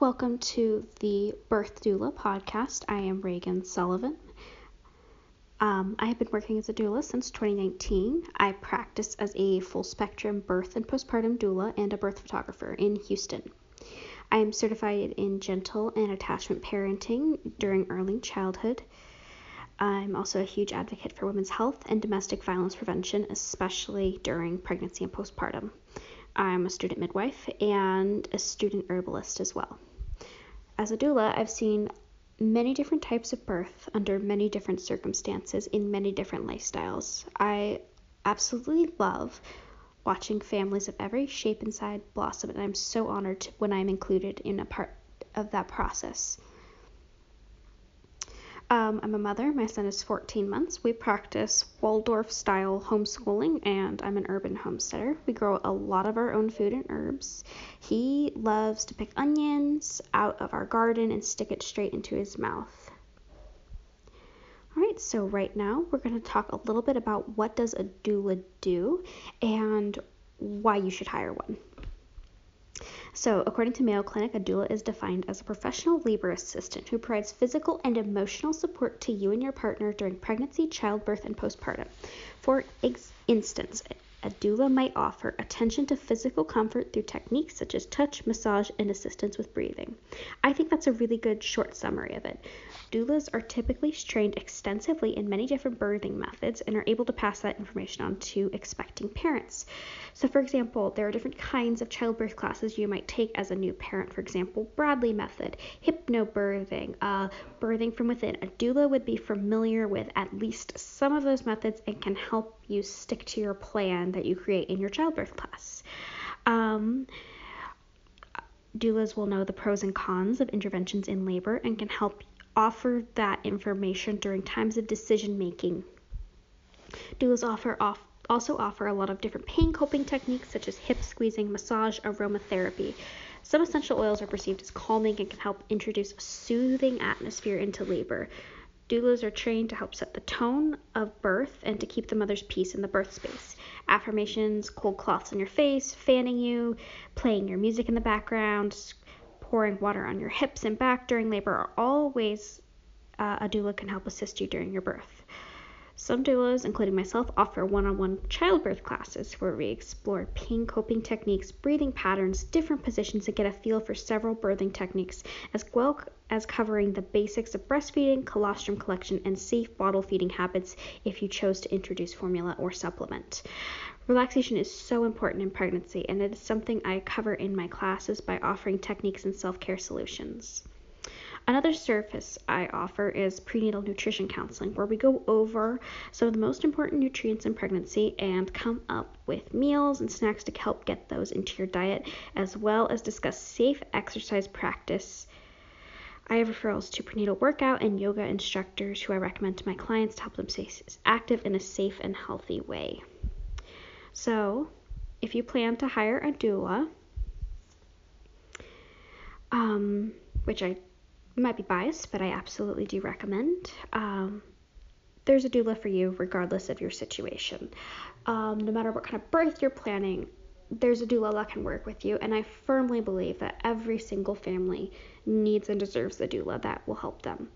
Welcome to the Birth Doula podcast. I am Reagan Sullivan. Um, I have been working as a doula since 2019. I practice as a full spectrum birth and postpartum doula and a birth photographer in Houston. I am certified in gentle and attachment parenting during early childhood. I'm also a huge advocate for women's health and domestic violence prevention, especially during pregnancy and postpartum. I'm a student midwife and a student herbalist as well. As a doula, I've seen many different types of birth under many different circumstances in many different lifestyles. I absolutely love watching families of every shape and size blossom, and I'm so honored when I'm included in a part of that process. Um, I'm a mother. My son is 14 months. We practice Waldorf style homeschooling, and I'm an urban homesteader. We grow a lot of our own food and herbs. He loves to pick onions out of our garden and stick it straight into his mouth. All right, so right now we're going to talk a little bit about what does a doula do and why you should hire one. So, according to Mayo Clinic, a doula is defined as a professional labor assistant who provides physical and emotional support to you and your partner during pregnancy, childbirth, and postpartum. For ex- instance, a doula might offer attention to physical comfort through techniques such as touch, massage, and assistance with breathing. I think that's a really good short summary of it. Doulas are typically trained extensively in many different birthing methods and are able to pass that information on to expecting parents. So, for example, there are different kinds of childbirth classes you might take as a new parent. For example, Bradley method, hypnobirthing, uh, birthing from within. A doula would be familiar with at least some of those methods and can help you stick to your plan that you create in your childbirth class. Um, doulas will know the pros and cons of interventions in labor and can help offer that information during times of decision making. Doulas offer off, also offer a lot of different pain coping techniques such as hip squeezing, massage, aromatherapy. Some essential oils are perceived as calming and can help introduce a soothing atmosphere into labor. Doulas are trained to help set the tone of birth and to keep the mother's peace in the birth space. Affirmations, cold cloths on your face, fanning you, playing your music in the background, pouring water on your hips and back during labor are all ways uh, a doula can help assist you during your birth. Some doulas, including myself, offer one on one childbirth classes where we explore pain coping techniques, breathing patterns, different positions, and get a feel for several birthing techniques, as well as covering the basics of breastfeeding, colostrum collection, and safe bottle feeding habits if you chose to introduce formula or supplement. Relaxation is so important in pregnancy, and it is something I cover in my classes by offering techniques and self care solutions. Another service I offer is prenatal nutrition counseling, where we go over some of the most important nutrients in pregnancy and come up with meals and snacks to help get those into your diet, as well as discuss safe exercise practice. I have referrals to prenatal workout and yoga instructors who I recommend to my clients to help them stay active in a safe and healthy way. So, if you plan to hire a doula, um, which I might be biased, but I absolutely do recommend. Um, there's a doula for you regardless of your situation. Um, no matter what kind of birth you're planning, there's a doula that can work with you, and I firmly believe that every single family needs and deserves a doula that will help them.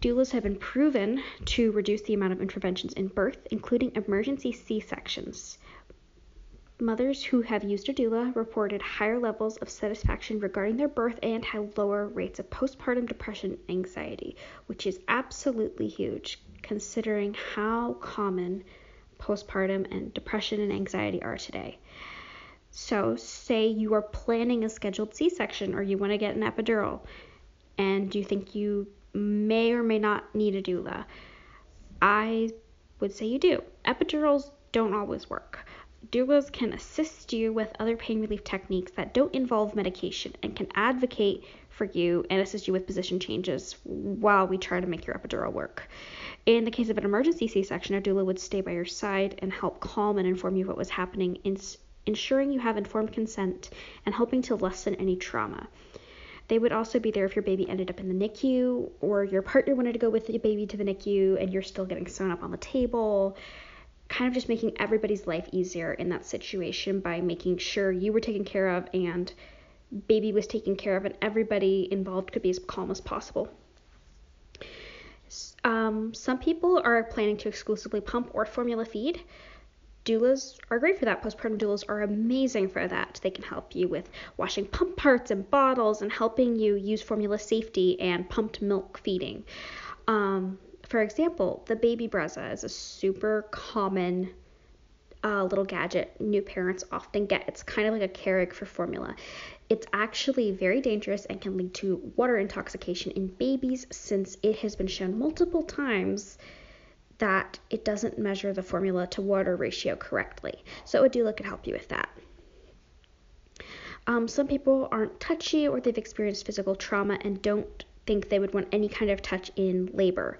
Doulas have been proven to reduce the amount of interventions in birth, including emergency C sections. Mothers who have used a doula reported higher levels of satisfaction regarding their birth and had lower rates of postpartum depression and anxiety, which is absolutely huge considering how common postpartum and depression and anxiety are today. So, say you are planning a scheduled C section or you want to get an epidural and you think you may or may not need a doula. I would say you do. Epidurals don't always work. Doulas can assist you with other pain relief techniques that don't involve medication and can advocate for you and assist you with position changes while we try to make your epidural work. In the case of an emergency C section, a doula would stay by your side and help calm and inform you what was happening, ensuring you have informed consent and helping to lessen any trauma. They would also be there if your baby ended up in the NICU or your partner wanted to go with the baby to the NICU and you're still getting sewn up on the table kind of just making everybody's life easier in that situation by making sure you were taken care of and baby was taken care of and everybody involved could be as calm as possible. Um, some people are planning to exclusively pump or formula feed. Doulas are great for that. Postpartum doulas are amazing for that. They can help you with washing pump parts and bottles and helping you use formula safety and pumped milk feeding. Um, for example, the baby Brezza is a super common uh, little gadget new parents often get. It's kind of like a Keurig for formula. It's actually very dangerous and can lead to water intoxication in babies since it has been shown multiple times that it doesn't measure the formula to water ratio correctly. So a doula could help you with that. Um, some people aren't touchy or they've experienced physical trauma and don't think they would want any kind of touch in labor.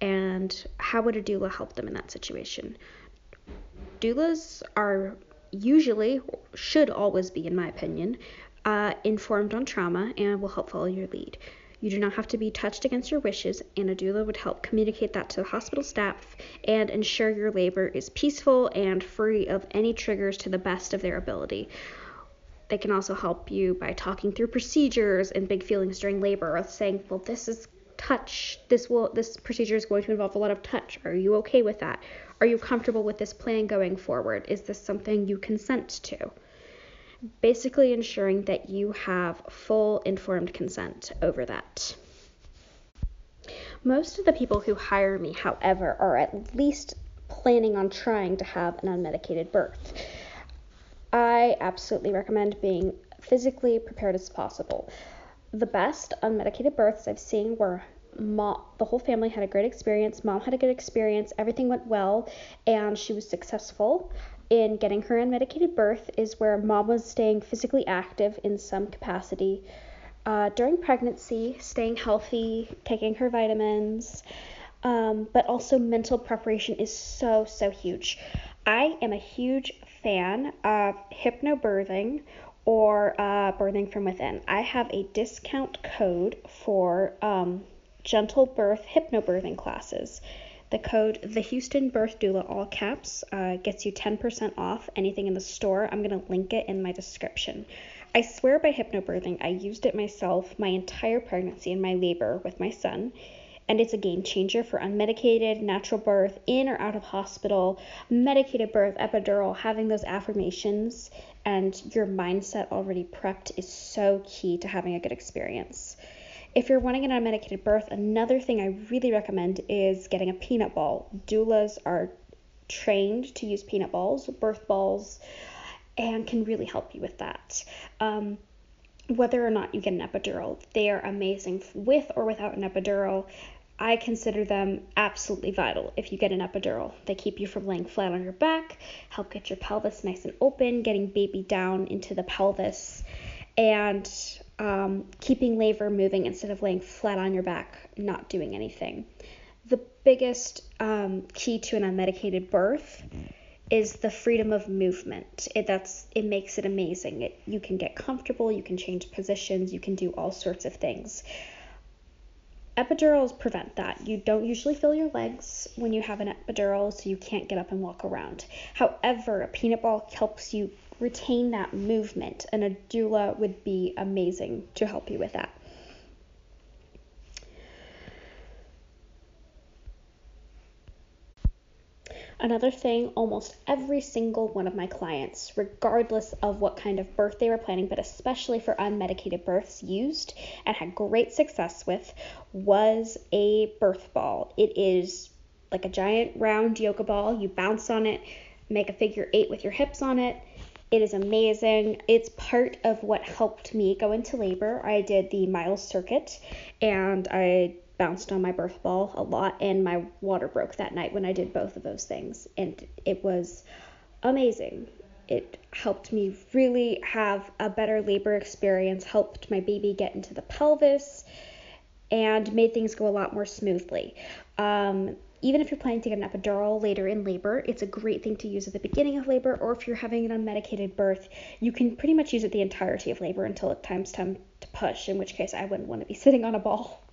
And how would a doula help them in that situation? Doulas are usually, should always be, in my opinion, uh, informed on trauma and will help follow your lead. You do not have to be touched against your wishes, and a doula would help communicate that to the hospital staff and ensure your labor is peaceful and free of any triggers to the best of their ability. They can also help you by talking through procedures and big feelings during labor, or saying, "Well, this is touch. This will this procedure is going to involve a lot of touch. Are you okay with that? Are you comfortable with this plan going forward? Is this something you consent to?" basically ensuring that you have full informed consent over that. Most of the people who hire me, however, are at least planning on trying to have an unmedicated birth. I absolutely recommend being physically prepared as possible. The best unmedicated births I've seen were mom, the whole family had a great experience. Mom had a good experience. Everything went well, and she was successful in getting her unmedicated birth is where mom was staying physically active in some capacity uh, during pregnancy, staying healthy, taking her vitamins, um, but also mental preparation is so, so huge. I am a huge fan of hypnobirthing or uh, birthing from within. I have a discount code for um, gentle birth hypnobirthing classes. The code the Houston Birth Doula, all caps, uh, gets you 10% off anything in the store. I'm to link it in my description. I swear by hypnobirthing, I used it myself my entire pregnancy and my labor with my son. And it's a game changer for unmedicated, natural birth, in or out of hospital, medicated birth, epidural, having those affirmations and your mindset already prepped is so key to having a good experience. If you're wanting an unmedicated birth, another thing I really recommend is getting a peanut ball. Doulas are trained to use peanut balls, birth balls, and can really help you with that. Um, whether or not you get an epidural, they are amazing with or without an epidural. I consider them absolutely vital if you get an epidural. They keep you from laying flat on your back, help get your pelvis nice and open, getting baby down into the pelvis, and um, keeping labor moving instead of laying flat on your back, not doing anything. The biggest um, key to an unmedicated birth is the freedom of movement. It that's it makes it amazing. It, you can get comfortable, you can change positions, you can do all sorts of things. Epidurals prevent that. You don't usually feel your legs when you have an epidural, so you can't get up and walk around. However, a peanut ball helps you retain that movement, and a doula would be amazing to help you with that. Another thing, almost every single one of my clients, regardless of what kind of birth they were planning, but especially for unmedicated births, used and had great success with was a birth ball. It is like a giant round yoga ball. You bounce on it, make a figure eight with your hips on it, it is amazing. It's part of what helped me go into labor. I did the Miles circuit and I bounced on my birth ball a lot, and my water broke that night when I did both of those things. And it was amazing. It helped me really have a better labor experience, helped my baby get into the pelvis, and made things go a lot more smoothly. Um, even if you're planning to get an epidural later in labor, it's a great thing to use at the beginning of labor, or if you're having an unmedicated birth, you can pretty much use it the entirety of labor until it time's time to push, in which case I wouldn't want to be sitting on a ball.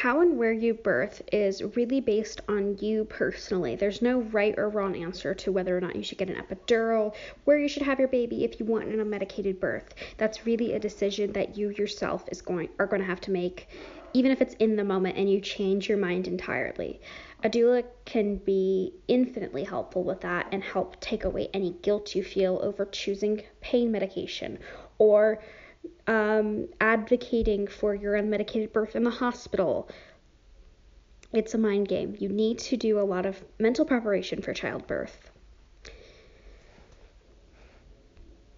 How and where you birth is really based on you personally. There's no right or wrong answer to whether or not you should get an epidural, where you should have your baby if you want an unmedicated birth. That's really a decision that you yourself is going are going to have to make even if it's in the moment and you change your mind entirely. A doula can be infinitely helpful with that and help take away any guilt you feel over choosing pain medication or um, advocating for your unmedicated birth in the hospital. It's a mind game. You need to do a lot of mental preparation for childbirth.